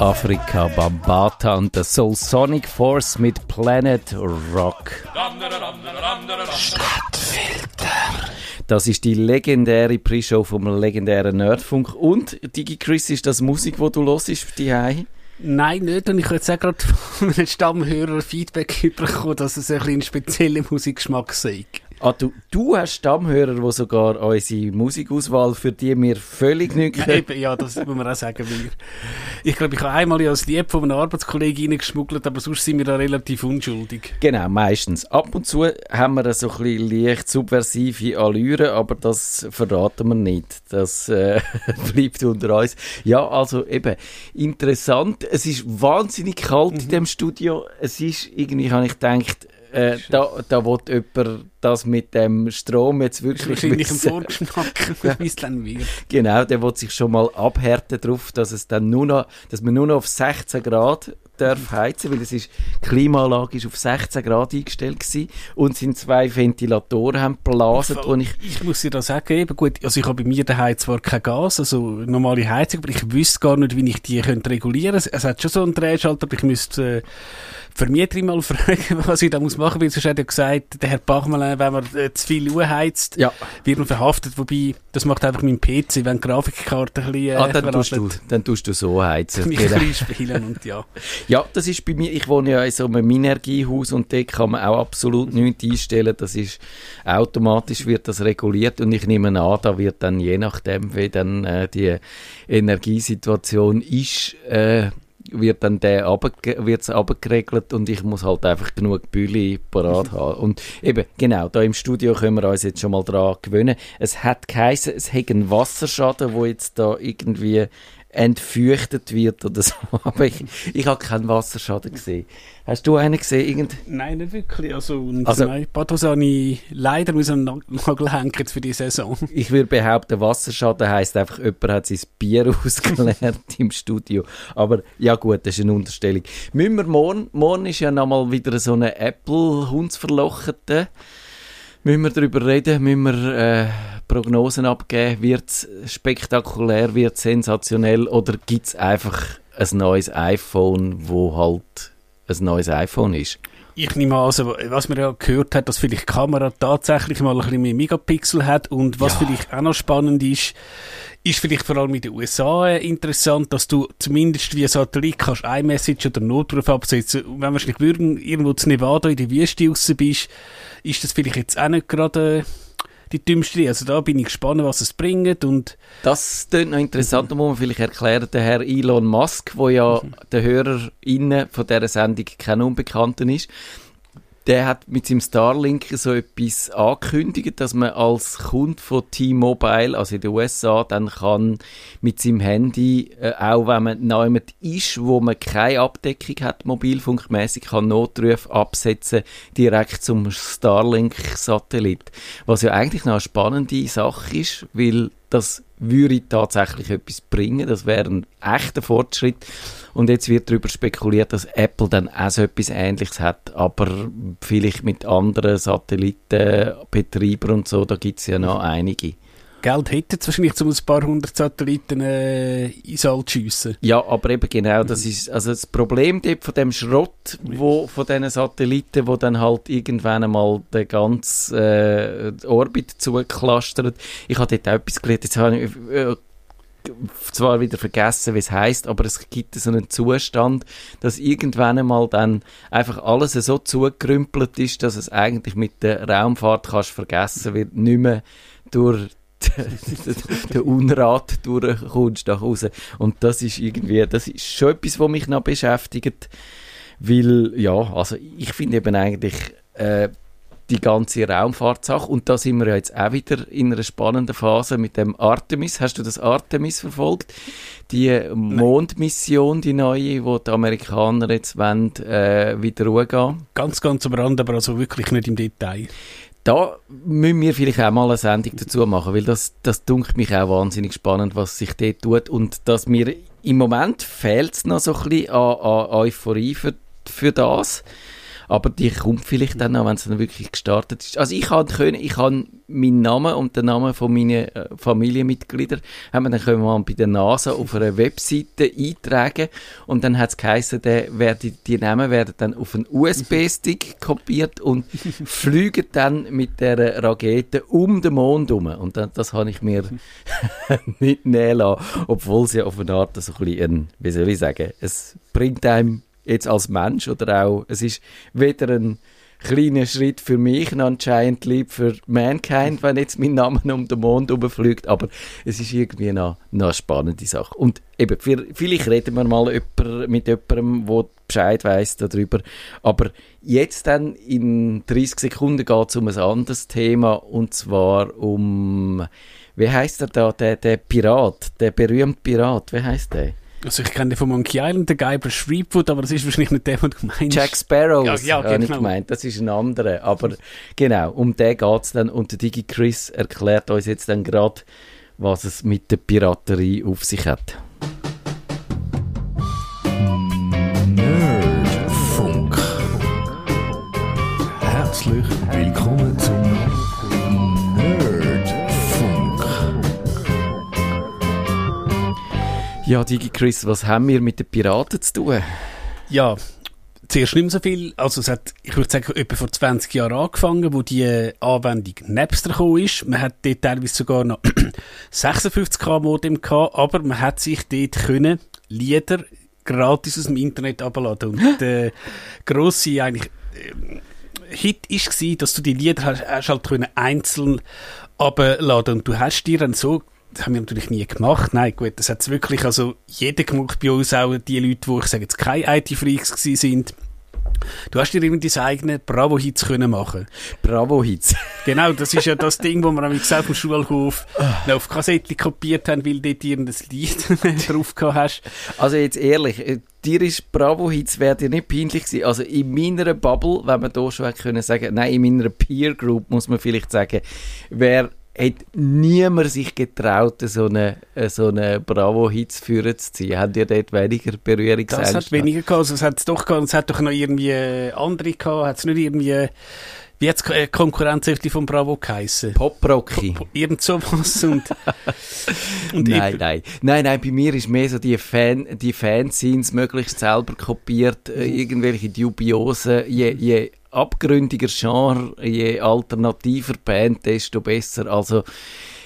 Afrika Bambata und der Soul Sonic Force mit Planet Rock. Stadtfilter. Das ist die legendäre Pre-Show vom legendären Nerdfunk. Und, Digi Chris, ist das Musik, wo du los für die? Nein, nicht. Und ich habe jetzt auch gerade von einem Stammhörer Feedback bekommen, dass es ein bisschen spezielle Musikgeschmack sei. Ah, du, du hast Stammhörer, die sogar unsere Musikauswahl, für die wir völlig nicht können. Ja, das muss man auch sagen. Weil ich glaube, ich habe einmal als Lieb von einem Arbeitskollegen reingeschmuggelt, aber sonst sind wir da relativ unschuldig. Genau, meistens. Ab und zu haben wir so ein bisschen leicht subversive Allüren, aber das verraten wir nicht. Das äh, bleibt unter uns. Ja, also eben, interessant. Es ist wahnsinnig kalt mhm. in dem Studio. Es ist, irgendwie habe ich gedacht, äh, da, da will jemand das mit dem Strom jetzt wirklich Wahrscheinlich im Vorgeschmack, wie es dann wird. Genau, der will sich schon mal abhärten darauf, dass es dann nur noch, dass man nur noch auf 16 Grad darf heizen, weil es ist, die Klimaanlage ist auf 16 Grad eingestellt gewesen und sind zwei Ventilatoren haben geblasen, ich, ich muss dir das sagen, eben gut, also ich habe bei mir daheim zwar kein Gas, also normale Heizung, aber ich wüsste gar nicht, wie ich die könnte regulieren. Es, es hat schon so einen Drehschalter, aber ich müsste äh, Vermieter mal fragen, was ich da muss machen, weil sonst hat er gesagt, der Herr Bachmann, äh, wenn man äh, zu viel Uhr heizt, ja. wird man verhaftet, wobei, das macht einfach mein PC, wenn die Grafikkarte ein bisschen, äh, ah, dann tust, du, dann tust du so heizen. Mich ein spielen und ja. Ja, das ist bei mir, ich wohne ja in so einem Minergiehaus und dort kann man auch absolut nichts einstellen, das ist, automatisch wird das reguliert und ich nehme an, da wird dann je nachdem, wie dann äh, die Energiesituation ist, äh, wird dann der wird's abgeregelt und ich muss halt einfach genug Bühli parat haben. Und eben, genau, da im Studio können wir uns jetzt schon mal dran gewöhnen. Es hat geheißen, es hätte einen Wasserschaden, wo jetzt da irgendwie entfürchtet wird oder so. Aber ich, ich habe keinen Wasserschaden gesehen. Hast du einen gesehen? Irgend? Nein, nicht wirklich. Also, also nein, Pathos habe ich leider muss am Nagel hängen für die Saison. Ich würde behaupten, Wasserschaden heisst einfach, jemand hat sein Bier ausgeleert im Studio. Aber ja gut, das ist eine Unterstellung. Müssen wir morgen, morgen ist ja nochmal wieder so eine Apple-Hundsverlochete. Müssen wir darüber reden? Müssen wir äh, Prognosen abgeben? Wird es spektakulär? Wird es sensationell? Oder gibt es einfach ein neues iPhone, wo halt ein neues iPhone ist? Ich nehme an, also, was man ja gehört hat, dass vielleicht die Kamera tatsächlich mal ein bisschen mehr Megapixel hat und was ja. vielleicht auch noch spannend ist, ist vielleicht vor allem in den USA äh, interessant, dass du zumindest via Satellit kannst iMessage oder Notruf absetzen. Und wenn wahrscheinlich irgendwo zu Nevada in der Wüste raus bist, ist das vielleicht jetzt auch nicht gerade die dümmste. Also da bin ich gespannt, was es bringt. Und das klingt noch interessant, mhm. muss man vielleicht erklären, der Herr Elon Musk, der ja mhm. der HörerInnen von dieser Sendung kein Unbekannter ist, der hat mit seinem Starlink so etwas angekündigt, dass man als Kunde von T-Mobile, also in den USA, dann kann mit seinem Handy, äh, auch wenn man neu ist, wo man keine Abdeckung hat, mobilfunkmäßig, kann Notrufe absetzen, direkt zum Starlink-Satellit. Was ja eigentlich noch eine spannende Sache ist, weil das würde tatsächlich etwas bringen. Das wäre ein echter Fortschritt. Und jetzt wird darüber spekuliert, dass Apple dann auch so etwas Ähnliches hat, aber vielleicht mit anderen Satellitenbetreibern und so, da gibt es ja noch einige. Geld hätte es wahrscheinlich, um ein paar hundert Satelliten äh, ins All zu schiessen. Ja, aber eben genau, das ist also das Problem dort von dem Schrott, wo, von diesen Satelliten, wo dann halt irgendwann einmal den ganzen äh, Orbit zuklastert. Ich habe dort auch etwas gelernt, jetzt habe ich äh, zwar wieder vergessen, wie es heißt, aber es gibt so einen Zustand, dass irgendwann einmal dann einfach alles so zugerümpelt ist, dass es eigentlich mit der Raumfahrt kannst vergessen wird, nicht mehr durch der Unrat durchkommst nach Hause. Und das ist irgendwie, das ist schon etwas, was mich noch beschäftigt, weil, ja, also ich finde eben eigentlich äh, die ganze Raumfahrtsache und da sind wir ja jetzt auch wieder in einer spannenden Phase mit dem Artemis. Hast du das Artemis verfolgt? Die Mondmission, die neue, wo die Amerikaner jetzt wollen, äh, wieder Ruhe gehen? Ganz, ganz am Rand, aber also wirklich nicht im Detail. Da müssen wir vielleicht auch mal eine Sendung dazu machen, weil das, das dunkelt mich auch wahnsinnig spannend, was sich dort tut und dass mir im Moment fehlt es noch so ein bisschen an, an Euphorie für, für das. Aber die kommt vielleicht dann noch, wenn es dann wirklich gestartet ist. Also ich kann können, ich kann meinen Namen und den Namen von meinen äh, Familienmitgliedern haben wir dann können wir bei der NASA auf einer Webseite eintragen und dann hat es geheißen, der werde, die Namen werden dann auf einen USB-Stick kopiert und fliegen dann mit der Rakete um den Mond herum. Und dann, das habe ich mir nicht nehmen lassen, obwohl sie auf eine Art so ein bisschen, ein, wie soll ich sagen, es bringt einem jetzt als Mensch oder auch, es ist weder ein kleiner Schritt für mich und anscheinend lieb für Mankind, wenn jetzt mein Name um den Mond rumfliegt, aber es ist irgendwie noch, noch eine spannende Sache. Und eben, für, vielleicht reden wir mal mit jemandem, der Bescheid weiss darüber, aber jetzt dann in 30 Sekunden geht es um ein anderes Thema und zwar um, wie heißt er da, der, der Pirat, der berühmte Pirat, wie heißt der? Also ich kenne den von Monkey Island, den Guybrush Threepwood, aber das ist wahrscheinlich nicht der, den du meinst. Jack Sparrow, ja, ja, habe ich genau. gemeint. Das ist ein anderer. Aber genau, um den geht es dann. Und der Digi Chris erklärt uns jetzt dann gerade, was es mit der Piraterie auf sich hat. Ja, Digi Chris, was haben wir mit den Piraten zu tun? Ja, zuerst nicht mehr so viel. Also es hat, ich würde sagen, etwa vor 20 Jahren angefangen, wo die äh, Anwendung Napster gekommen ist. Man hat dort teilweise sogar noch 56k Modem gehabt, aber man hat sich dort können Lieder gratis aus dem Internet abladen. Und der grosse eigentlich ähm, Hit ist gsi, dass du die Lieder hast, hast halt können einzeln abladen und du hast dir dann so das haben wir natürlich nie gemacht. Nein, gut, das hat wirklich, also jeder gemacht bei uns, auch die Leute, die ich sage jetzt keine IT-Freaks gewesen sind. Du hast dir irgendwie deine eigenen Bravo-Hits können machen. Bravo Hits. Genau, das ist ja das Ding, wo wir am auf dem Schulhof noch auf Kassette kopiert haben, weil dort irgendein Lied drauf gehabt hast. Also jetzt ehrlich, äh, dir ist Bravo Hits wäre dir nicht peinlich gewesen. Also in meiner Bubble, wenn man da schon hätte können sagen, nein, in meiner Peer Group muss man vielleicht sagen, wer hat niemand sich getraut, so eine, äh, so eine Bravo-Hits führen zu ziehen. Habt ihr dort weniger Berührungsängste? Das hat weniger gehabt, also es hat es doch gehabt, es hat doch noch irgendwie äh, andere gehabt, hat es nicht irgendwie, wie hat es Konkurrenzhefte von Bravo geheissen? Pop-Rocky? Irgend sowas und, und Nein, eben- nein. Nein, nein, bei mir ist mehr so die, Fan, die Fanscenes möglichst selber kopiert, äh, irgendwelche dubiosen, je, je abgründiger Genre, je alternativer Band, desto besser. Also,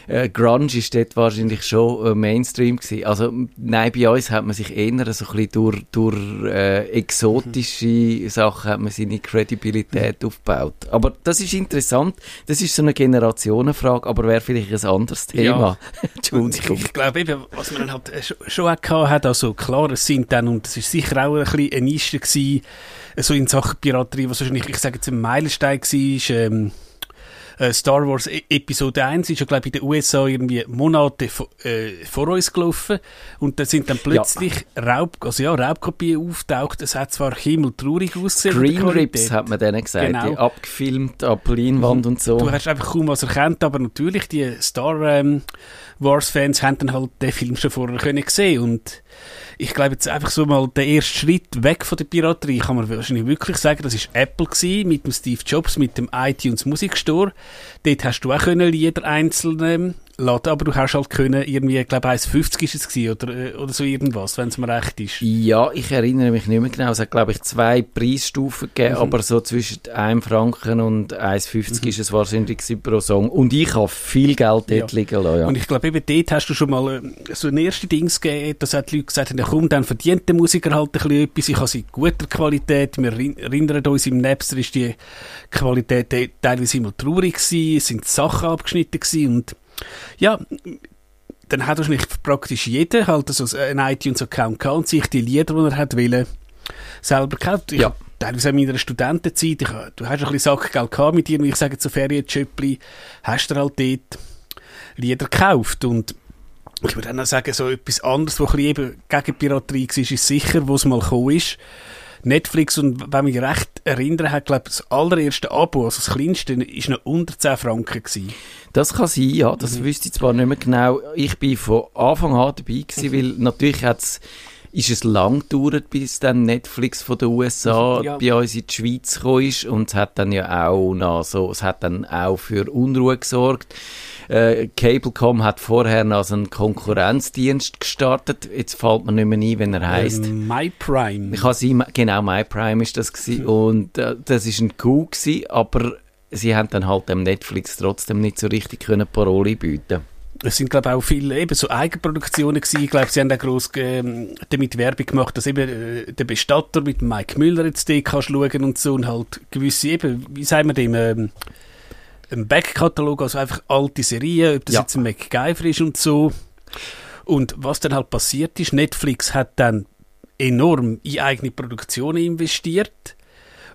äh, Grunge ist dort wahrscheinlich schon äh, Mainstream gewesen. Also, nein, bei uns hat man sich eher so ein bisschen durch, durch äh, exotische Sachen hat man seine Credibilität aufgebaut. Aber das ist interessant. Das ist so eine Generationenfrage, aber wäre vielleicht ein anderes Thema. Entschuldigung. Ich, ich glaube eben, was man dann halt äh, schon, auch gehabt hat, also klar, es sind dann, und es ist sicher auch ein bisschen eine Nische gewesen, äh, so in Sachen Piraterie, was wahrscheinlich, ich sage jetzt ein Meilenstein war, ist, ähm, äh, Star Wars E- Episode 1 ist ja, glaube ich, in den USA irgendwie Monate vor, äh, vor uns gelaufen. Und da sind dann plötzlich Raub, also ja, Raubkopien auftaucht. Es hat zwar himmeltraurig ausgesehen. Green Rips hat man denen gesagt, Genau. die abgefilmt ab Leinwand und so. Du hast einfach kaum was erkannt, aber natürlich, die Star ähm, Wars-Fans haben dann halt den Film schon vorher können sehen und ich glaube jetzt einfach so mal der erste Schritt weg von der Piraterie kann man wahrscheinlich wirklich sagen, das ist Apple gewesen, mit dem Steve Jobs, mit dem iTunes Musikstore. Dort hast du auch können Lieder einzeln ähm, laden, aber du hast halt können irgendwie, ich glaube 1,50 ist es gewesen, oder, äh, oder so irgendwas, wenn es mir recht ist. Ja, ich erinnere mich nicht mehr genau. Es hat, glaube ich, zwei Preisstufen gegeben, Mhm. aber so zwischen 1 Franken und 1,50 ist es wahrscheinlich pro Song. Und ich habe viel Geld dort Ja. liegen lassen, ja. Und ich glaube, eben dort hast du schon mal äh, so ein erstes Dings gegeben, dass auch die Leute gesagt haben, ja komm, dann verdient der Musiker halt ein bisschen etwas, ich habe sie in guter Qualität, wir rin- erinnern uns, im Napster ist die Qualität te- teilweise immer traurig gewesen, es sind Sachen abgeschnitten gewesen und ja, dann hat wahrscheinlich praktisch jeder halt so einen iTunes-Account gehabt und sich die Lieder, die er hat wollen, selber gekauft. Ich Ja. Teilweise in meiner Studentenzeit, ich, du hast ein bisschen Sackgeld gehabt mit irgendwie, ich sage jetzt so Ferienschöppli, hast du halt dort Lieder gekauft und ich würde auch noch sagen, so etwas anderes, was ein bisschen eben gegen Piraterie war, ist sicher, wo es mal gekommen ist. Netflix, und wenn mich recht erinnern, hat, glaube ich, das allererste Abo, also das kleinste, ist noch unter 10 Franken gewesen. Das kann sein, ja. Das Mhm. wüsste ich zwar nicht mehr genau. Ich bin von Anfang an dabei gewesen, Mhm. weil natürlich hat es ist es lang gedauert, bis dann Netflix von den USA Ja. bei uns in die Schweiz gekommen ist und es hat dann ja auch noch so, es hat dann auch für Unruhe gesorgt. Äh, Cablecom hat vorher noch einen Konkurrenzdienst gestartet. Jetzt fällt mir nicht mehr ein, wenn er heißt. Ähm, MyPrime. Ich habe genau, MyPrime ist das gewesen. und äh, das ist ein Coup gewesen, aber sie haben dann halt dem Netflix trotzdem nicht so richtig können Paroli bieten. Es sind, glaube ich, auch viele eben so Eigenproduktionen gewesen. Ich glaube, sie haben auch gross ähm, damit Werbung gemacht, dass eben äh, der Bestatter mit Mike Müller jetzt den kannst schauen und so und halt gewisse eben, wie sagen wir dem, ähm, ein Backkatalog, also einfach alte Serien, ob das Ja. jetzt ein MacGyver ist und so. Und was dann halt passiert ist, Netflix hat dann enorm in eigene Produktionen investiert.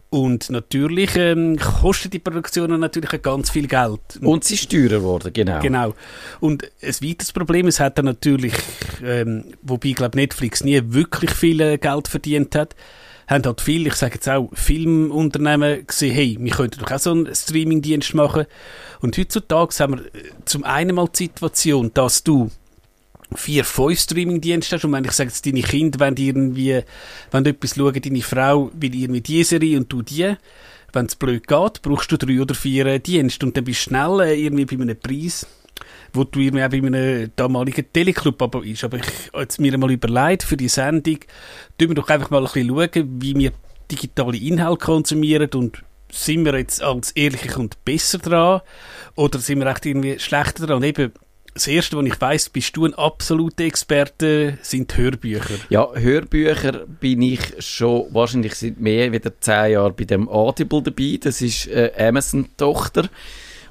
Und natürlich ähm, kosten die Produktionen natürlich auch ganz viel Geld. Und sie ist teurer geworden, genau. Genau. Und ein weiteres Problem, es hat dann natürlich, ähm, wobei ich glaube Netflix nie wirklich viel äh, Geld verdient hat, haben halt viele, ich sage jetzt auch, Filmunternehmen gesehen, hey, wir könnten doch auch so einen Streamingdienst machen. Und heutzutage haben wir äh, zum einen mal die Situation, dass du vier, fünf Streamingdienste hast. Und wenn ich sage jetzt, deine Kinder die irgendwie, wenn du etwas schauen, deine Frau will irgendwie die Serie und du die, wenn es blöd geht, brauchst du drei oder vier äh, Dienste. Und dann bist du schnell irgendwie bei einem Preis, wo du irgendwie auch bei einem damaligen Teleclub aber ist. Aber ich habe mir mal überlegt, für die Sendung, tun wir doch einfach mal ein bisschen schauen, wie wir digitale Inhalte konsumieren und sind wir jetzt als ehrlicher und besser dran oder sind wir echt irgendwie schlechter dran? Und eben, das Erste, was ich weiss, bist du ein absoluter Experte, sind Hörbücher. Ja, Hörbücher bin ich schon wahrscheinlich seit mehr wieder zehn Jahren bei dem Audible dabei. Das ist äh, Amazon-Tochter,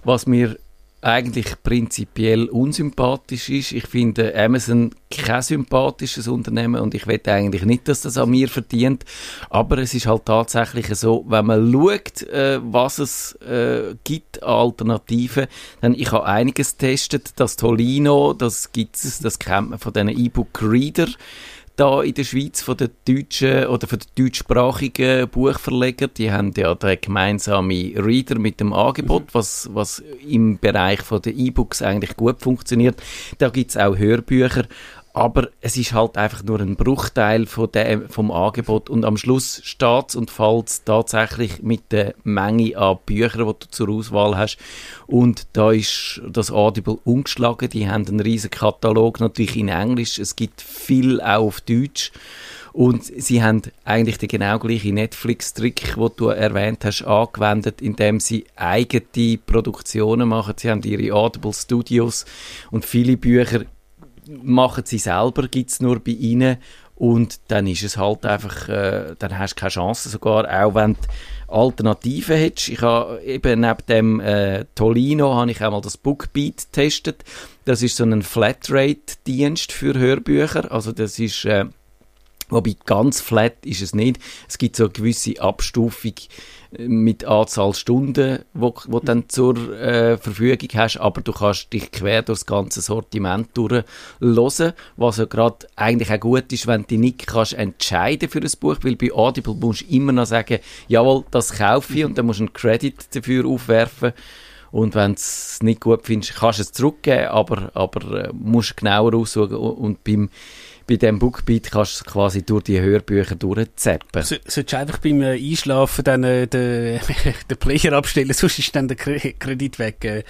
was mir eigentlich prinzipiell unsympathisch ist. Ich finde Amazon kein sympathisches Unternehmen und ich will eigentlich nicht, dass das an mir verdient. Aber es ist halt tatsächlich so, wenn man schaut, äh, was es äh, gibt an Alternativen, dann ich habe einiges getestet. Das Tolino, das gibt es, das kennt man von diesen E-Book-Reader da in der Schweiz von den deutschen oder von den deutschsprachigen Buchverlegern, die haben ja den gemeinsamen Reader mit dem Angebot, was, was im Bereich von den E-Books eigentlich gut funktioniert. Da gibt's auch Hörbücher, aber es ist halt einfach nur ein Bruchteil von dem, vom Angebot. Und am Schluss steht's und fällt's tatsächlich mit der Menge an Büchern, die du zur Auswahl hast. Und da ist das Audible umgeschlagen, die haben einen riesen Katalog, natürlich in Englisch, es gibt viel auch auf Deutsch. Und sie haben eigentlich den genau gleichen Netflix-Trick, den du erwähnt hast, angewendet, indem sie eigene Produktionen machen. Sie haben ihre Audible Studios und viele Bücher machen sie selber, gibt es nur bei ihnen und dann ist es halt einfach, äh, dann hast du keine Chance sogar, auch wenn du Alternativen hättest. Ich habe eben neben dem äh, Tolino habe ich auch mal das Bookbeat getestet. Das ist so ein Flatrate-Dienst für Hörbücher, also das ist... Äh, Wobei ganz flat ist es nicht. Es gibt so eine gewisse Abstufung mit Anzahl Stunden, wo du dann zur äh, Verfügung hast, aber du kannst dich quer durch das ganze Sortiment durchhören, was ja gerade eigentlich auch gut ist, wenn du dich nicht kannst entscheiden für ein Buch, weil bei Audible musst du immer noch sagen, jawohl, das kaufe ich und dann musst du einen Credit dafür aufwerfen. Und wenn du es nicht gut findest, kannst du es zurückgeben, aber, aber äh, musst genauer aussuchen und beim bei dem Bookbeat kannst du es quasi durch die Hörbücher durchzappen. So, solltest du einfach beim äh, Einschlafen dann äh, den, den Player abstellen, sonst ist dann der Kre Kredit weg. Äh,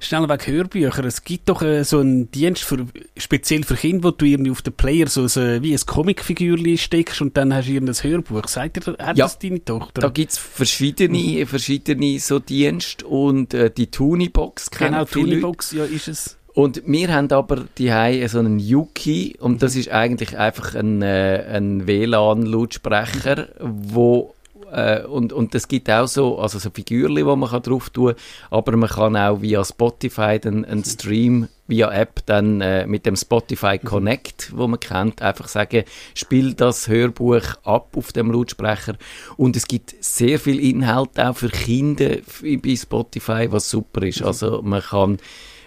schnell weg Hörbücher. Es gibt doch äh, so einen Dienst für, speziell für Kinder, wo du irgendwie auf den Player so, so wie ein Comicfigürchen steckst und dann hast du irgendein Hörbuch. Sagt dir, hat Ja. das deine Tochter? Da gibt's verschiedene, verschiedene so Dienste und äh, die Tunibox kennen genau, viele Leute. Tunibox, ja, ist es. Und wir haben aber die so einen Yuki und das ist eigentlich einfach ein, äh, ein WLAN-Lautsprecher, wo äh, und, und es gibt auch so, also so Figürchen, die man kann drauf tun aber man kann auch via Spotify dann einen Stream via App dann äh, mit dem Spotify Connect, wo man kennt, einfach sagen, spiel das Hörbuch ab auf dem Lautsprecher. Und es gibt sehr viel Inhalt auch für Kinder bei Spotify, was super ist. Also man kann,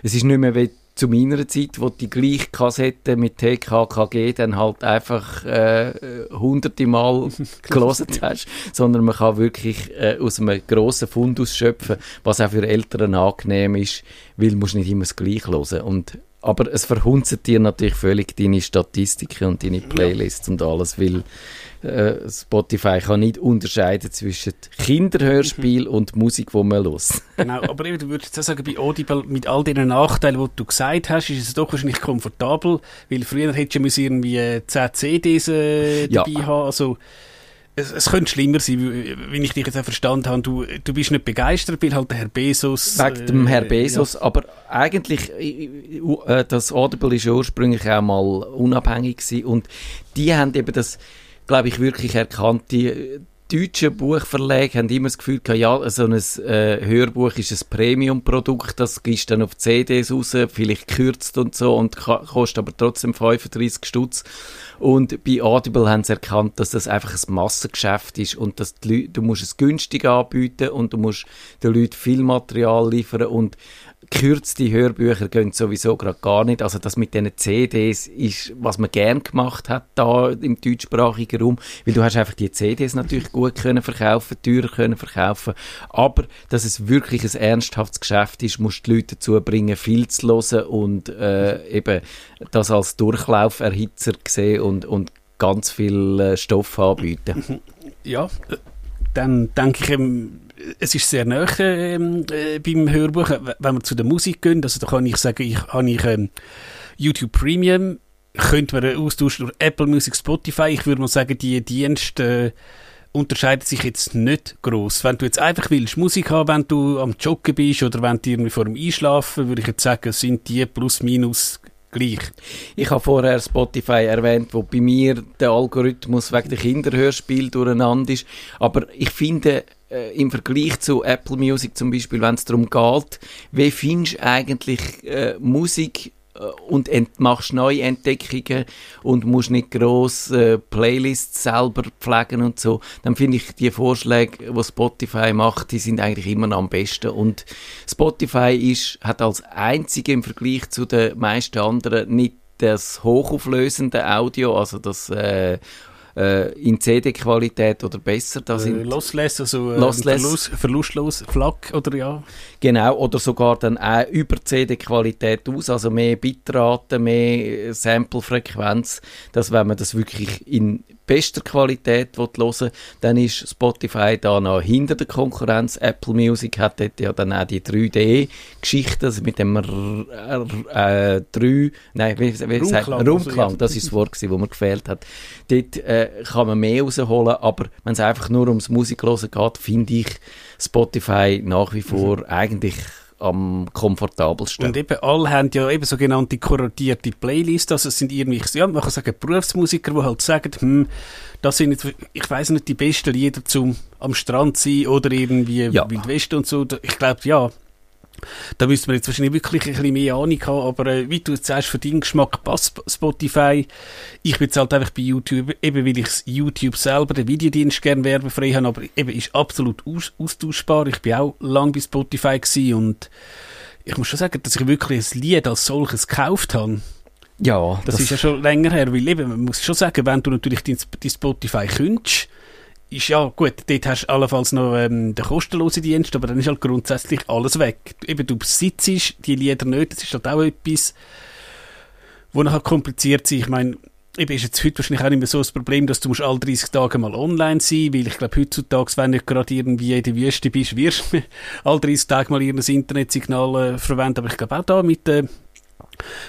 es ist nicht mehr wie zu meiner Zeit, wo die gleiche Kassette mit TKKG dann halt einfach äh, hunderte Mal gelesen hast, sondern man kann wirklich äh, aus einem grossen Fundus schöpfen, was auch für Eltern angenehm ist, weil musst nicht immer das Gleiche hören. Und aber es verhunzt dir natürlich völlig deine Statistiken und deine Playlists und alles, weil äh, Spotify kann nicht unterscheiden zwischen Kinderhörspiel Mhm. und Musik, die man hört. Genau, aber du würdest jetzt auch sagen, bei Audible, mit all den Nachteilen, die du gesagt hast, ist es doch wahrscheinlich komfortabel, weil früher hättest du ja irgendwie äh, 10 CDs äh, Ja. dabei haben, also es, es könnte schlimmer sein, wenn ich dich jetzt auch verstanden habe. Du, du bist nicht begeistert, weil halt der Herr Bezos... Wegen dem äh, Herr Bezos, aber eigentlich, äh, äh, das Audible ist ja ursprünglich auch mal unabhängig gewesen und die haben eben das, glaube ich, wirklich erkannt. Die äh, deutschen Buchverlage haben immer das Gefühl gehabt, ja, so ein äh, Hörbuch ist ein Premium-Produkt, das gehst dann auf CDs raus, vielleicht gekürzt und so und kostet aber trotzdem 35 Stutz. Und bei Audible haben sie erkannt, dass das einfach ein Massengeschäft ist und dass die Leute, du musst es günstig anbieten und du musst den Leuten viel Material liefern und gekürzte Hörbücher gehen sowieso gerade gar nicht. Also das mit diesen CDs ist, was man gern gemacht hat da im deutschsprachigen Raum, weil du hast einfach die CDs natürlich gut können verkaufen, teurer können verkaufen, aber dass es wirklich ein ernsthaftes Geschäft ist, musst du die Leute dazu bringen, viel zu hören und äh, eben das als Durchlauferhitzer sehen und, und ganz viel äh, Stoff anbieten. Ja, dann denke ich, es ist sehr nah ähm, äh, beim Hörbuch. Wenn wir zu der Musik gehen, also da kann ich sagen, ich habe ich ähm, YouTube Premium, könnte man austauschen durch Apple Music, Spotify. Ich würde mal sagen, die Dienste äh, unterscheiden sich jetzt nicht groß. Wenn du jetzt einfach willst Musik haben, wenn du am Joggen bist oder wenn du irgendwie vor dem Einschlafen, würde ich jetzt sagen, sind die plus minus gleich. Ich habe vorher Spotify erwähnt, wo bei mir der Algorithmus wegen der Kinderhörspiel durcheinander ist. Aber ich finde, äh, im Vergleich zu Apple Music zum Beispiel, wenn es darum geht, wie findest du eigentlich äh, Musik äh, und machst neue Entdeckungen und musst nicht gross äh, Playlists selber pflegen und so, dann finde ich die Vorschläge, die Spotify macht, die sind eigentlich immer am besten. Und Spotify ist, hat als einzige im Vergleich zu den meisten anderen nicht das hochauflösende Audio, also das äh, äh, in CD-Qualität oder besser. Da Äh, sind lossless, also äh, Lossless. Verlust, verlustlos, FLAC oder ja. Genau, oder sogar dann auch über CD-Qualität aus, also mehr Bitrate, mehr Sample-Frequenz, dass wenn man das wirklich in bester Qualität hören dann ist Spotify da noch hinter der Konkurrenz. Apple Music hat dort ja dann auch die 3D-Geschichte, also mit dem R äh, 3, nein, wie, wie sagt man? Raumklang, also, Raumklang, ja. das ist das Wort, das mir gefehlt hat. Dort äh, kann man mehr rausholen, aber wenn es einfach nur ums Musiklosen geht, finde ich Spotify nach wie vor eigentlich am komfortabelsten. Und eben alle haben ja eben sogenannte kuratierte Playlists, also es sind irgendwie, ja, man kann sagen Berufsmusiker, die halt sagen, hm, das sind jetzt, ich weiß nicht, die besten Lieder zum am Strand sein oder irgendwie Ja. Wild West und so. Ich glaube, ja, da müsste man jetzt wahrscheinlich wirklich ein bisschen mehr Ahnung haben, aber äh, wie du jetzt sagst, für deinen Geschmack passt Sp- Spotify. Ich halt einfach bei YouTube, eben weil ich YouTube selber, den Videodienst gerne werbefrei habe, aber eben ist absolut aus austauschbar. Ich bin auch lang bei Spotify gewesen und ich muss schon sagen, dass ich wirklich ein Lied als solches gekauft habe. ja, Das, ist ja schon länger her, weil eben, man muss schon sagen, wenn du natürlich dein, dein Spotify könntest, ist ja gut, dort hast du allenfalls noch ähm, den kostenlosen Dienst, aber dann ist halt grundsätzlich alles weg. Eben, du besitzt die Lieder nicht, das ist halt auch etwas, wo nachher kompliziert ist. Ich meine, eben ist jetzt heute wahrscheinlich auch nicht mehr so das Problem, dass du musst alle 30 Tage mal online sein, weil ich glaube heutzutage, wenn du gerade irgendwie in der Wüste bist, wirst du alle 30 Tage mal irgendein Internetsignal äh, verwenden, aber ich glaube auch da mit der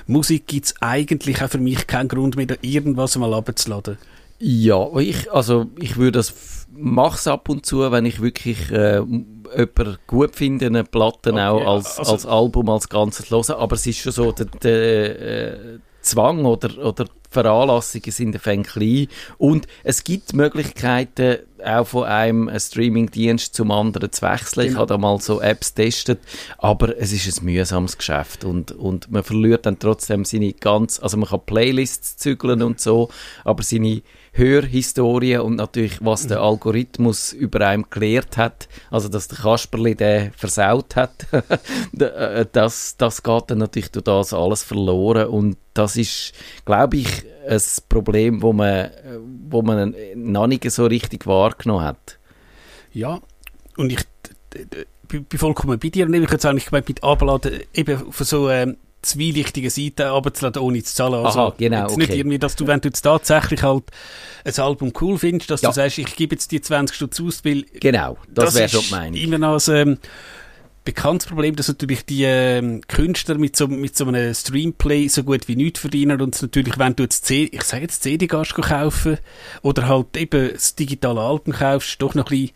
Musik gibt es eigentlich auch für mich keinen Grund mehr, da irgendwas mal abzuladen. Ja, ich, also ich würde das mach's ab und zu, wenn ich wirklich äh, jemanden gut finde, eine Platte Okay, auch als, also- als Album, als Ganzes hören. Aber es ist schon so, der, der äh, Zwang oder, oder Veranlassungen sind ein klein. Und es gibt Möglichkeiten, auch von einem Streamingdienst zum anderen zu wechseln. Ich Genau. habe da mal so Apps getestet, aber es ist ein mühsames Geschäft und, und man verliert dann trotzdem seine ganz, also man kann Playlists zügeln und so, aber seine Hörhistorie und natürlich, was der Algorithmus über einem gelehrt hat, also dass der Kasperli den versaut hat, äh, das, das geht dann natürlich durch das alles verloren und das ist, glaube ich, ein Problem, wo man, wo man noch nicht so richtig wahrgenommen hat. Ja, und ich bin vollkommen bei dir. Und eben, ich jetzt eigentlich gemeint, mit Abladen eben von so ähm, zwielichtigen Seiten runterzuladen, ohne zu zahlen. Also, Aha, genau, Jetzt nicht okay. irgendwie, dass du, wenn du jetzt tatsächlich halt ein Album cool findest, dass Ja. du sagst, ich gebe jetzt die 20 Stutz aus, weil Genau, das, wäre ist schon Meinung. immer noch ein ähm, bekanntes Problem, dass natürlich die ähm, Künstler mit so, mit so einem Streamplay so gut wie nichts verdienen und es natürlich, wenn du jetzt C ich sage jetzt CD gehst kaufen oder halt eben das digitale Album kaufst, doch noch ein bisschen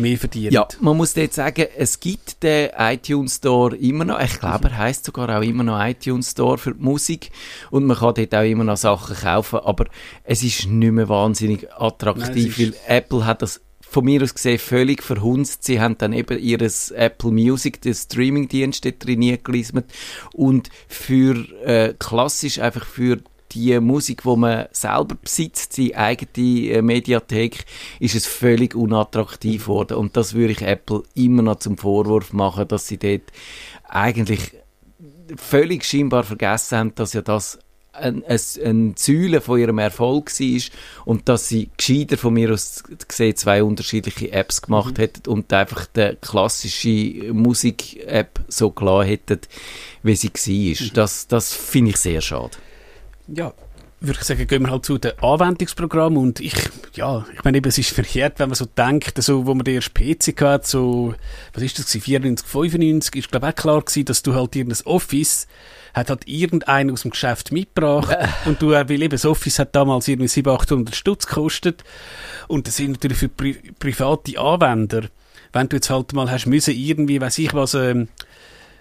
mehr verdienen. Ja, man muss jetzt sagen, es gibt den iTunes Store immer noch. Ich glaube, er heißt sogar auch immer noch iTunes Store für die Musik. Und man kann dort auch immer noch Sachen kaufen. Aber es ist nicht mehr wahnsinnig Nein, attraktiv, es weil Apple hat das von mir aus gesehen völlig verhunzt. Sie haben dann eben ihres Apple Music, den Streamingdienst, dort drin gelismet. Und für äh, klassisch einfach für die Musik, die man selber besitzt, die eigene äh, Mediathek, ist es völlig unattraktiv geworden. Und das würde ich Apple immer noch zum Vorwurf machen, dass sie dort eigentlich völlig scheinbar vergessen haben, dass ja das ein, ein, Säule von ihrem Erfolg war und dass sie gescheiter von mir aus gesehen zwei unterschiedliche Apps gemacht hätten und einfach die klassische Musik-App so klar hätten, wie sie war. Das, das finde ich sehr schade. Ja, würde ich sagen, gehen wir halt zu den Anwendungsprogrammen und ich, ja, ich meine eben, es ist verkehrt, wenn man so denkt, so, wo man den ersten PC hatte, so, was ist das gewesen, 94, 95, ist glaube auch klar gewesen, dass du halt irgendein Office hat halt irgendeiner aus dem Geschäft mitgebracht und du, äh, weil eben das Office hat damals irgendwie 700, 800 Stutz gekostet und das sind natürlich für pri private Anwender, wenn du jetzt halt mal hast müssen irgendwie, weiß ich was, ähm,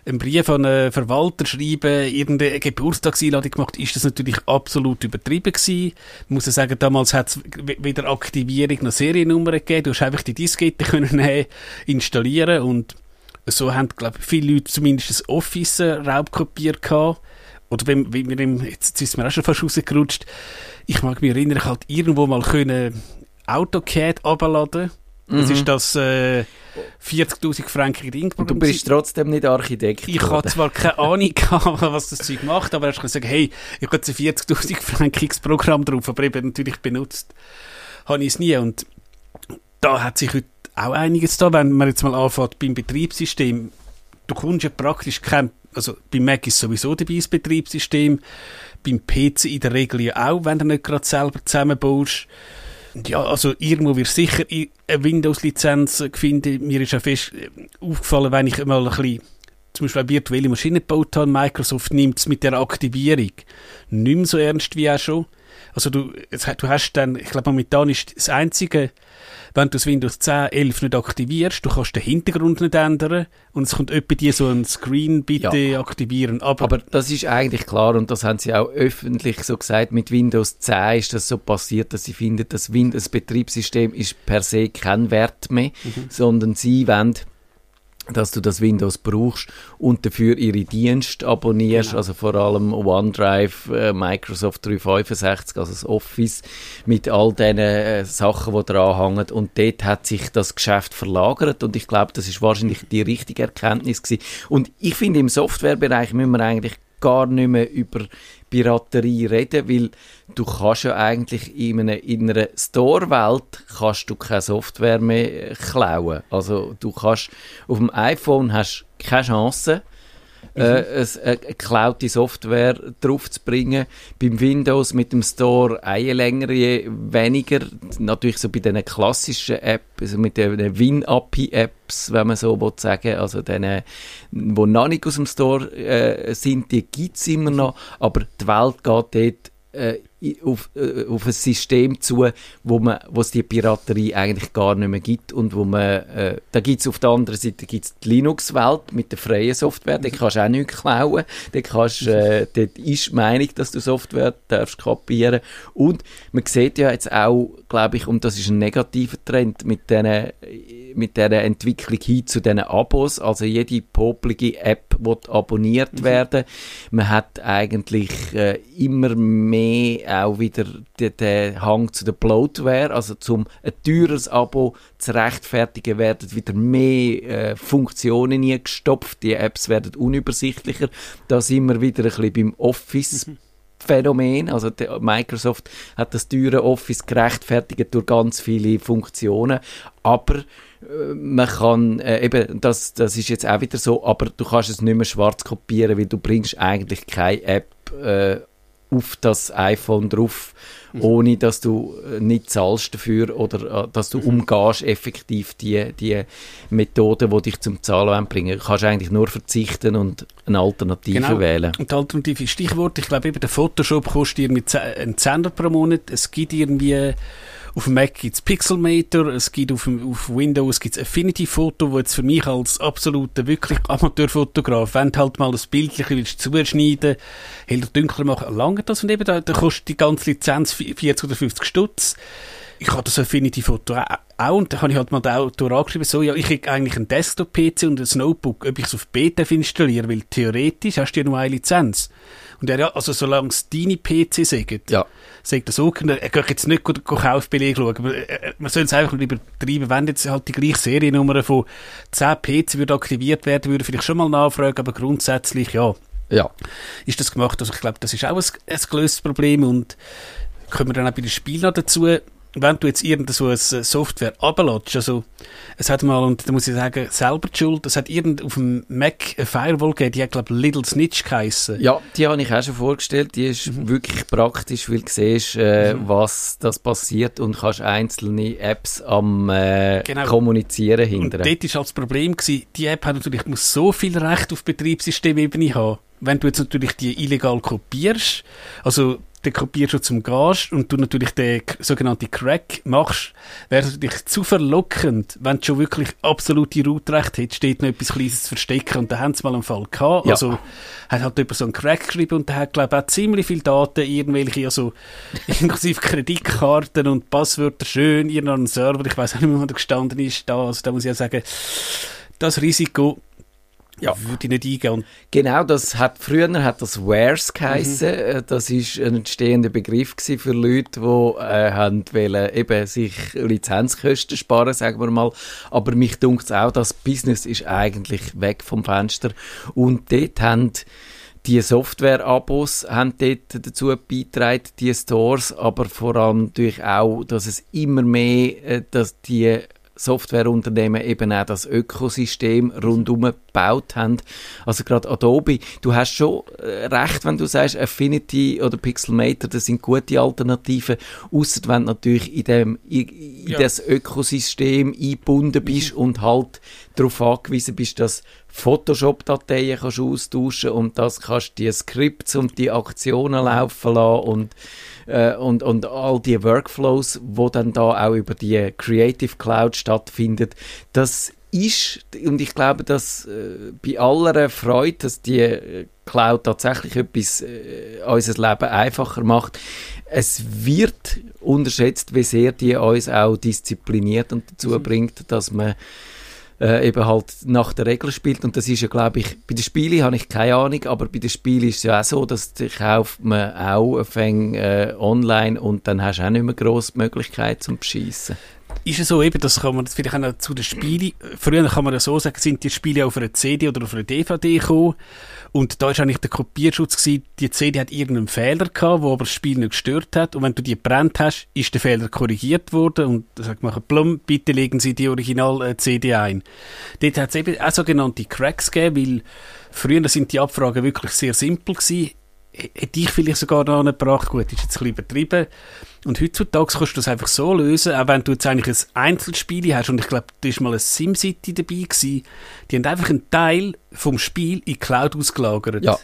einen Brief an einen Verwalter schreiben, irgendeine Geburtstagseinladung gemacht, ist das natürlich absolut übertrieben gewesen. Ich muss ja sagen, damals hat es weder Aktivierung noch Seriennummer gegeben. Du hast einfach die Diskette können nehmen, installieren und so haben, glaube ich, viele Leute zumindest das Office äh, raubkopiert gehabt. Oder wenn, wenn wir im, jetzt, jetzt ist mir auch schon fast rausgerutscht, ich mag mich erinnern, ich halt irgendwo mal können AutoCAD abladen. Das ist das äh, 40'000 Franken Ding. Und du bist trotzdem nicht Architekt Ich hatte geworden. zwar keine Ahnung, gehabt, was das Zeug macht, aber er hat gesagt, hey, ich habe jetzt ein 40'000 frankiges Programm drauf, aber eben natürlich benutzt habe ich es nie. Und da hat sich heute auch einiges da, wenn man jetzt mal anfängt beim Betriebssystem. Du kommst ja praktisch kein, also beim Mac ist sowieso dabei das Betriebssystem, beim PC in der Regel ja auch, wenn du nicht gerade selber zusammenbaust. Ja, also irgendwo wird sicher eine Windows-Lizenz finden. Mir ist ja fest äh, aufgefallen, wenn ich mal ein bisschen zum Beispiel eine virtuelle Maschine gebaut habe, Microsoft nimmt es mit der Aktivierung nicht mehr so ernst wie auch schon. Also du, du hast dann, ich glaube momentan ist das Einzige, wenn du das Windows 10, 11 nicht aktivierst, du kannst den Hintergrund nicht ändern und es kommt etwa dir so ein Screen, bitte Ja. aktivieren. Aber, Aber das ist eigentlich klar und das haben sie auch öffentlich so gesagt. Mit Windows 10 ist das so passiert, dass sie finden, das Windows-Betriebssystem ist per se kein Wert mehr, sondern sie wollen dass du das Windows brauchst und dafür ihre Dienste abonnierst, Genau. also vor allem OneDrive, äh, Microsoft 365, also das Office mit all diesen äh, Sachen, die dran hängen und dort hat sich das Geschäft verlagert und ich glaube, das ist wahrscheinlich die richtige Erkenntnis gewesen. Und ich finde, im Softwarebereich müssen wir eigentlich gar nicht mehr über Piraterie reden, weil du kannst ja eigentlich in einer, in einer Store-Welt kannst du keine Software mehr äh, klauen. Also du kannst, auf dem iPhone hast keine Chance, äh, äh, eine geklaute Software draufzubringen. Beim Windows mit dem Store eine längere, weniger. Natürlich so bei den klassischen Apps, also mit den Win-API-Apps, wenn man so will sagen, also denen, die noch nicht aus dem Store äh, sind, die gibt es immer noch, aber die Welt geht dort äh, auf, äh, auf ein System zu, wo man, wo es die Piraterie eigentlich gar nicht mehr gibt und wo man, äh, da gibt es auf der anderen Seite gibt's die Linux-Welt mit der freien Software, da kannst du auch nichts klauen, da kannst, äh, dort ist die Meinung, dass du Software darfst kopieren. Und man sieht ja jetzt auch, glaube ich, und das ist ein negativer Trend mit diesen mit dieser Entwicklung hin zu diesen Abos, also jede popelige App wird abonniert werden. Man hat eigentlich äh, immer mehr auch wieder den, den Hang zu der Bloatware, also zum ein teures Abo zu rechtfertigen, werden wieder mehr äh, Funktionen gestopft, die Apps werden unübersichtlicher. Da sind wir wieder ein bisschen beim Office Phänomen. Also der, Microsoft hat das teure Office gerechtfertigt durch ganz viele Funktionen, aber äh, man kann, äh, eben, das, das ist jetzt auch wieder so, aber du kannst es nicht mehr schwarz kopieren, weil du bringst eigentlich keine App äh, auf das iPhone drauf, mhm. ohne dass du äh, nicht zahlst dafür oder äh, dass du mhm. umgehst effektiv die, die Methoden, die dich zum Zahlen bringen. Du kannst eigentlich nur verzichten und eine Alternative genau. wählen. Und die Alternative ist Stichwort, ich glaube eben der Photoshop kostet irgendwie einen Zehner pro Monat, es gibt irgendwie auf dem Mac gibt es Pixelmator, es gibt auf, auf Windows gibt's Affinity Photo, wo jetzt für mich als absoluter, wirklich Amateurfotograf, wenn du halt mal das Bild willst zuschneiden, heller dunkler machen, lange das und eben da, da kostet die ganze Lizenz 40 oder 50 Stutz. Ich habe das Affinity Photo auch und da habe ich halt mal den Autor angeschrieben, so, ja, ich habe eigentlich einen Desktop-PC und ein Notebook, ob ich es auf Beta installiere, weil theoretisch hast du ja nur eine Lizenz. Und er, ja, also solange es deine PC sagen, ja. sagt das auch, er geht jetzt nicht Kaufbeleg schauen, aber äh, äh, man soll es einfach nicht übertreiben, wenn jetzt halt die gleiche Seriennummer von 10 PC würde aktiviert werden, würde vielleicht schon mal nachfragen, aber grundsätzlich, ja. Ja. Ist das gemacht? Also ich glaube, das ist auch ein, ein gelöstes Problem und kommen wir dann auch bei den Spielen noch dazu wenn du jetzt irgend so eine Software abladest, also es hat mal, und da muss ich sagen, selber die Schuld, es hat irgend auf dem Mac eine Firewall gegeben, die hat, glaube ich, Little Snitch geheissen. Ja, die habe ich auch schon vorgestellt, die ist mhm. wirklich praktisch, weil du siehst, äh, mhm. was das passiert und kannst einzelne Apps am äh, genau. Kommunizieren hindern. Und dort war halt das Problem, gewesen, die App hat natürlich muss so viel Recht auf Betriebssystemebene haben wenn du jetzt natürlich die illegal kopierst, also den kopierst du zum Gas und du natürlich den sogenannten Crack machst, wäre es natürlich zu verlockend, wenn du schon wirklich absolute Routrecht hättest, steht noch etwas Kleines zu verstecken und da haben sie mal einen Fall gehabt. Ja. Also hat halt jemand so einen Crack geschrieben und der hat glaube ich auch ziemlich viele Daten, irgendwelche, also inklusive Kreditkarten und Passwörter schön, irgendeinen Server, ich weiß auch nicht wo da gestanden ist, da, also da muss ich ja sagen, das Risiko ja. würde ich nicht eingehen. Und genau, das hat, früher hat das Wares geheissen. Mhm. Das ist ein entstehender Begriff für Leute, die äh, haben wollen, eben sich Lizenzkosten sparen, sagen wir mal. Aber mich dunkt auch, das Business ist eigentlich weg vom Fenster. Und dort haben die Software-Abos haben dort dazu beigetragen, die Stores, aber vor allem natürlich auch, dass es immer mehr, äh, dass die Softwareunternehmen eben auch das Ökosystem rundum gebaut haben. Also gerade Adobe, du hast schon äh, recht, wenn du sagst, Affinity oder Pixelmator, das sind gute Alternativen, außer wenn du natürlich in, dem, in, in ja. das Ökosystem eingebunden bist mhm. und halt darauf angewiesen bist, dass Photoshop-Dateien kannst austauschen und das kannst die Skripts und die Aktionen laufen lassen und äh, und, und all die Workflows, wo dann da auch über die Creative Cloud stattfindet, das ist, und ich glaube, dass äh, bei aller Freude, dass die äh, Cloud tatsächlich etwas äh, unser Leben einfacher macht, es wird unterschätzt, wie sehr die uns auch diszipliniert und dazu mhm. bringt, dass man äh, eben halt nach der Regel spielt. Und das ist ja, glaube ich, bei den Spielen habe ich keine Ahnung, aber bei den Spielen ist es ja auch so, dass die kauft man auch fäng, äh, online und dann hast du auch nicht mehr grosse Möglichkeit zum Beschissen ist es so eben, das kann man vielleicht auch zu den Spielen, früher kann man ja so sagen, sind die Spiele auf einer CD oder auf einer DVD gekommen. Und da ist eigentlich der Kopierschutz gewesen, die CD hat irgendeinen Fehler gehabt, wo aber das Spiel nicht gestört hat. Und wenn du die brennt hast, ist der Fehler korrigiert worden und sagt man, plum, bitte legen Sie die Original-CD ein. Dort hat es eben auch sogenannte Cracks gegeben, weil früher sind die Abfragen wirklich sehr simpel gewesen hätte ich vielleicht sogar noch gebracht. Gut, ist jetzt ein bisschen übertrieben. Und heutzutage kannst du das einfach so lösen, auch wenn du jetzt eigentlich ein Einzelspiel hast. Und ich glaube, da ist mal ein SimCity dabei gewesen. Die haben einfach einen Teil vom Spiel in die Cloud ausgelagert. Ja.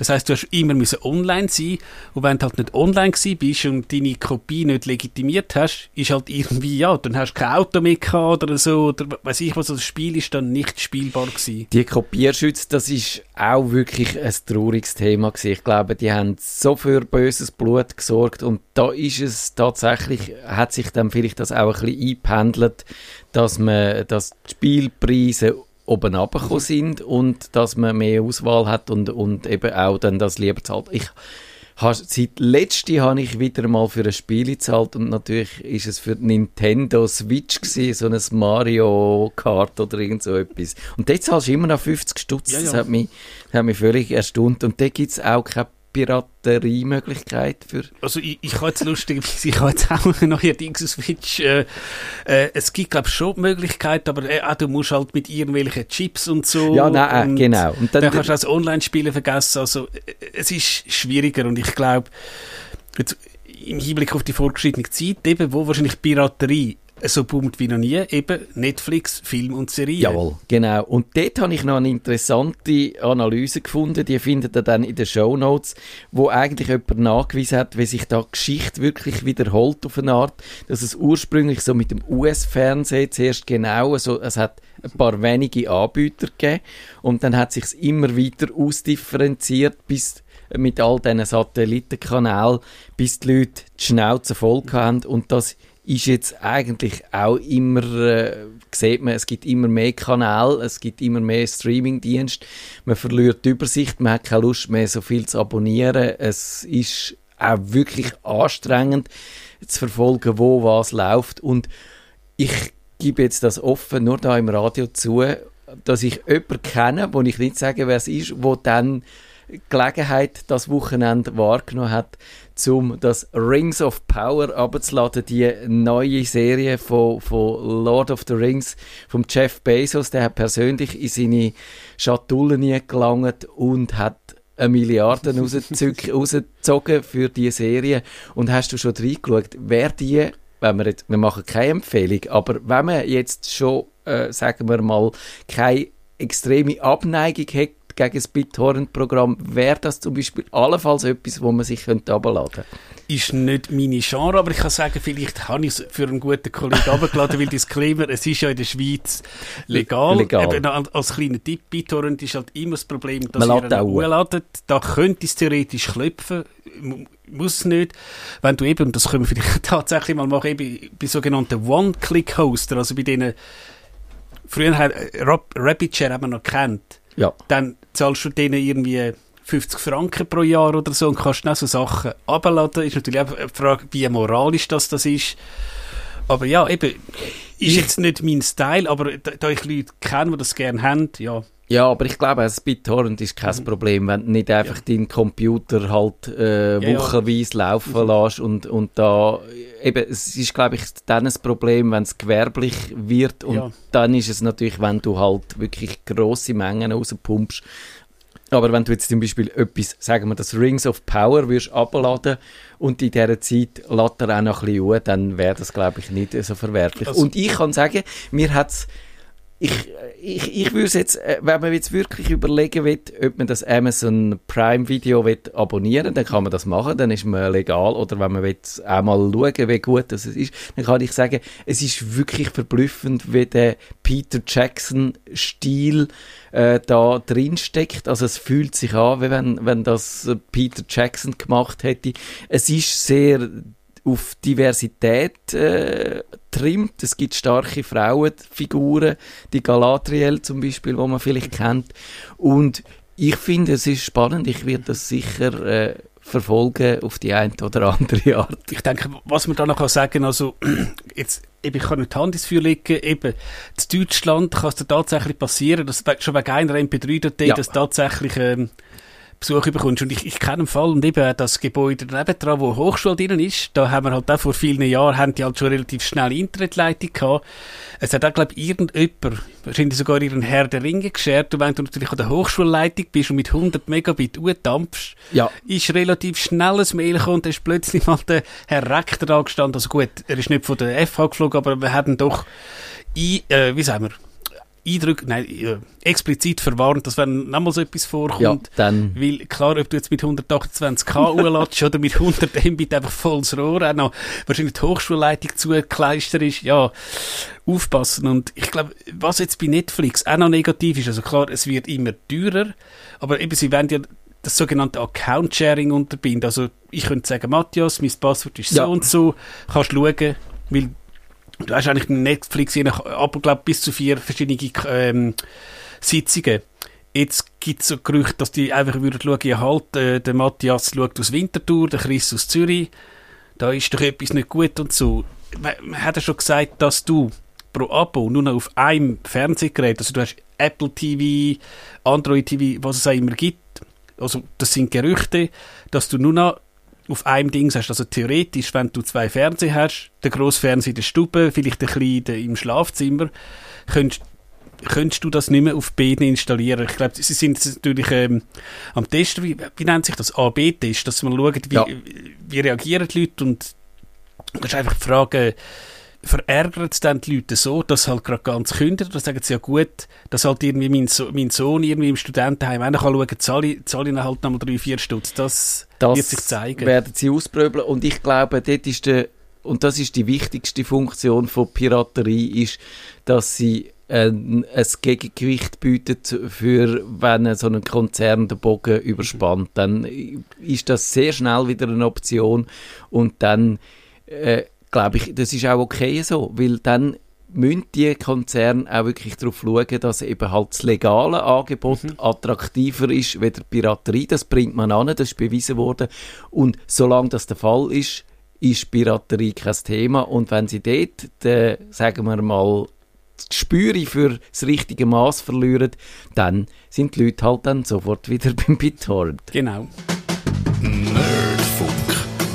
Das heißt, du hast immer müssen online sein und wenn du halt nicht online gewesen bist und deine Kopie nicht legitimiert hast, ist halt irgendwie, ja, dann hast du kein Auto mehr gehabt oder so, oder weiß ich was, das Spiel ist dann nicht spielbar gewesen. Die Kopierschütze, das ist auch wirklich ein trauriges Thema gewesen. Ich glaube, die haben so für böses Blut gesorgt und da ist es tatsächlich, hat sich dann vielleicht das auch ein bisschen eingependelt, dass man, dass die Spielpreise oben runtergekommen sind und dass man mehr Auswahl hat und, und eben auch dann das lieber zahlt. Ich habe, seit letztem habe ich wieder mal für ein Spiel gezahlt und natürlich ist es für Nintendo Switch gewesen, so ein Mario Kart oder irgend so etwas. Und dort zahlst du immer noch 50 Stutz. Ja, ja. Das hat mich, das hat mich völlig erstaunt. Und da gibt es auch keine Pirateriemöglichkeit für... Also ich, ich habe jetzt lustigerweise, ich habe jetzt auch neuerdings auf Switch, äh, äh, es gibt glaube ich schon Möglichkeiten, aber äh, auch du musst halt mit irgendwelchen Chips und so. Ja, nein, äh, und genau. Und dann, dann kannst du auch das Online-Spielen vergessen, also äh, es ist schwieriger und ich glaube, im Hinblick auf die vorgeschrittene Zeit, eben, wo wahrscheinlich Piraterie so boomt wie noch nie, eben Netflix, Film und Serien. Jawohl, genau. Und dort habe ich noch eine interessante Analyse gefunden, die findet ihr dann in den Show Notes, wo eigentlich jemand nachgewiesen hat, wie sich da Geschichte wirklich wiederholt auf eine Art, dass es ursprünglich so mit dem US-Fernsehen zuerst genau so, es hat ein paar wenige Anbieter gegeben und dann hat sich immer weiter ausdifferenziert bis mit all diesen Satellitenkanälen, bis die Leute die Schnauze voll haben und das ist jetzt eigentlich auch immer, äh, sieht man, es gibt immer mehr Kanäle, es gibt immer mehr Streamingdienste, man verliert die Übersicht, man hat keine Lust mehr, so viel zu abonnieren, es ist auch wirklich anstrengend zu verfolgen, wo was läuft. Und ich gebe jetzt das offen nur da im Radio zu, dass ich jemanden kenne, wo ich nicht sage, wer es ist, wo dann Gelegenheit das Wochenende wahrgenommen hat, um das Rings of Power abzuladen, die neue Serie von, von Lord of the Rings vom Jeff Bezos. Der hat persönlich in seine Schatullen gelangt und hat eine Milliarde rausgezogen für diese Serie. Und hast du schon reingeschaut, wer die, wenn wir jetzt, wir machen keine Empfehlung, aber wenn man jetzt schon, äh, sagen wir mal, keine extreme Abneigung hat gegen das BitTorrent-Programm, wäre das zum Beispiel allenfalls etwas, wo man sich könnte herunterladen könnte? Ist nicht meine Genre, aber ich kann sagen, vielleicht habe ich es für einen guten Kollegen heruntergeladen, weil Disclaimer, es ist ja in der Schweiz legal. legal. Eben, als kleiner Tipp, BitTorrent ist halt immer das Problem, dass man ihr hochladet. Da könnte es theoretisch klopfen, muss es nicht. Wenn du eben, und das können wir vielleicht tatsächlich mal machen, eben bei sogenannten One-Click-Hoster, also bei denen Früher hat äh, Rapid Share haben wir noch kennt. Ja. Dann zahlst du denen irgendwie 50 Franken pro Jahr oder so und kannst dann so Sachen abladen. Ist natürlich auch eine Frage, wie moralisch das, das ist. Aber ja, eben, ist jetzt nicht mein Style, aber da, da ich Leute kenne, die das gerne haben, ja. Ja, aber ich glaube, ein BitTorrent ist kein mhm. Problem, wenn du nicht einfach ja. deinen Computer halt äh, wochenweise ja, ja. laufen mhm. lässt und, und da, eben, es ist, glaube ich, dann ein Problem, wenn es gewerblich wird und dann ist es natürlich, wenn du halt wirklich grosse Mengen rauspumpst, aber wenn du jetzt zum Beispiel etwas, sagen wir das Rings of Power, würdest abladen und in dieser Zeit lädt er auch noch ein bisschen an, dann wäre das, glaube ich, nicht so verwerflich. Also, und ich kann sagen, mir hat es ich, ich, ich würde jetzt, äh, wenn man jetzt wirklich überlegen will, ob man das Amazon Prime Video will abonnieren dann kann man das machen, dann ist man legal. Oder wenn man will auch mal schauen, wie gut das ist, dann kann ich sagen, es ist wirklich verblüffend, wie der Peter Jackson Stil äh, da drin steckt. Also es fühlt sich an, wie wenn, wenn das Peter Jackson gemacht hätte. Es ist sehr auf Diversität äh, trimmt. Es gibt starke Frauenfiguren, die Galadriel zum Beispiel, wo man vielleicht kennt. Und ich finde, es ist spannend. Ich werde das sicher äh, verfolgen auf die eine oder andere Art. Ich denke, was man da noch sagen kann, also jetzt eben, ich kann nicht die Hand ins Feuer legen, eben, in Deutschland kann es tatsächlich passieren, dass schon wegen einer MP3-Datei, ja. dass tatsächlich ähm, Besuch bekommst. Und ich, ich kenne einen Fall, und eben das Gebäude nebendran, wo Hochschule drin ist, da haben wir halt auch vor vielen Jahren, haben die halt schon relativ schnell Internetleitung gehabt. Es hat auch, glaube ich, irgendjemand, wahrscheinlich sogar ihren Herr der Ringe geschert, und wenn du natürlich an der Hochschulleitung bist und mit 100 Megabit dampfst, ja. ist relativ schnell ein Mail gekommen und da ist plötzlich mal der Herr Rektor angestanden. Also gut, er ist nicht von der FH geflogen, aber wir haben doch ein, äh, wie sagen wir, Eindrücke, nein, äh, explizit verwarnt, dass wenn nochmal so etwas vorkommt, ja, dann. weil klar, ob du jetzt mit 128k uhrlatsch oder mit 100 Mbit einfach volles Rohr, auch noch wahrscheinlich die Hochschulleitung zugekleistert ist, ja, aufpassen. Und ich glaube, was jetzt bei Netflix auch noch negativ ist, also klar, es wird immer teurer, aber eben, sie werden ja das sogenannte Account-Sharing unterbinden. Also ich könnte sagen, Matthias, mein Passwort ist ja. so und so, kannst schauen, weil Du hast eigentlich Netflix je nach Abo, glaube bis zu vier verschiedene ähm, Sitzungen. Jetzt gibt es so Gerüchte, dass die einfach würden schauen, halt, äh, der Matthias schaut aus Winterthur, der Chris aus Zürich, da ist doch etwas nicht gut und so. Man, man hat ja schon gesagt, dass du pro Abo nur noch auf einem Fernsehgerät, also du hast Apple TV, Android TV, was es auch immer gibt, also das sind Gerüchte, dass du nur noch auf einem Ding hast. Also theoretisch, wenn du zwei Fernseher hast, der grosse Fernseher in der Stube, vielleicht der kleine im Schlafzimmer, könntest könntest du das nicht mehr auf beiden installieren? Ich glaube, sie sind natürlich ähm, am Testen, wie, wie nennt sich das? A-B-Test, dass man schaut, wie, Ja. wie reagieren die Leute und das ist einfach die Frage, verärgert es dann die Leute so, dass sie halt gerade ganz kündigen oder sagen sie ja gut, dass halt irgendwie mein, so mein Sohn irgendwie im Studentenheim auch noch kann schauen, zahle ich, zahle ich halt nochmal drei, vier Stutz. Das, Das wird sich zeigen. werden sie ausprobeln und ich glaube, dort ist der, und das ist die wichtigste Funktion von Piraterie, ist, dass sie ein, ein Gegengewicht bietet für, wenn so ein Konzern den Bogen überspannt, dann ist das sehr schnell wieder eine Option und dann äh, glaube ich, das ist auch okay so, weil dann müssen die Konzerne auch wirklich darauf schauen, dass eben halt das legale Angebot attraktiver ist, wie die Piraterie. Das bringt man an, das ist bewiesen worden. Und solange das der Fall ist, ist Piraterie kein Thema. Und wenn sie dort, äh, sagen wir mal, die Spüre für das richtige Maß verlieren, dann sind die Leute halt dann sofort wieder beim BitTorrent. Genau. Nerdfunk.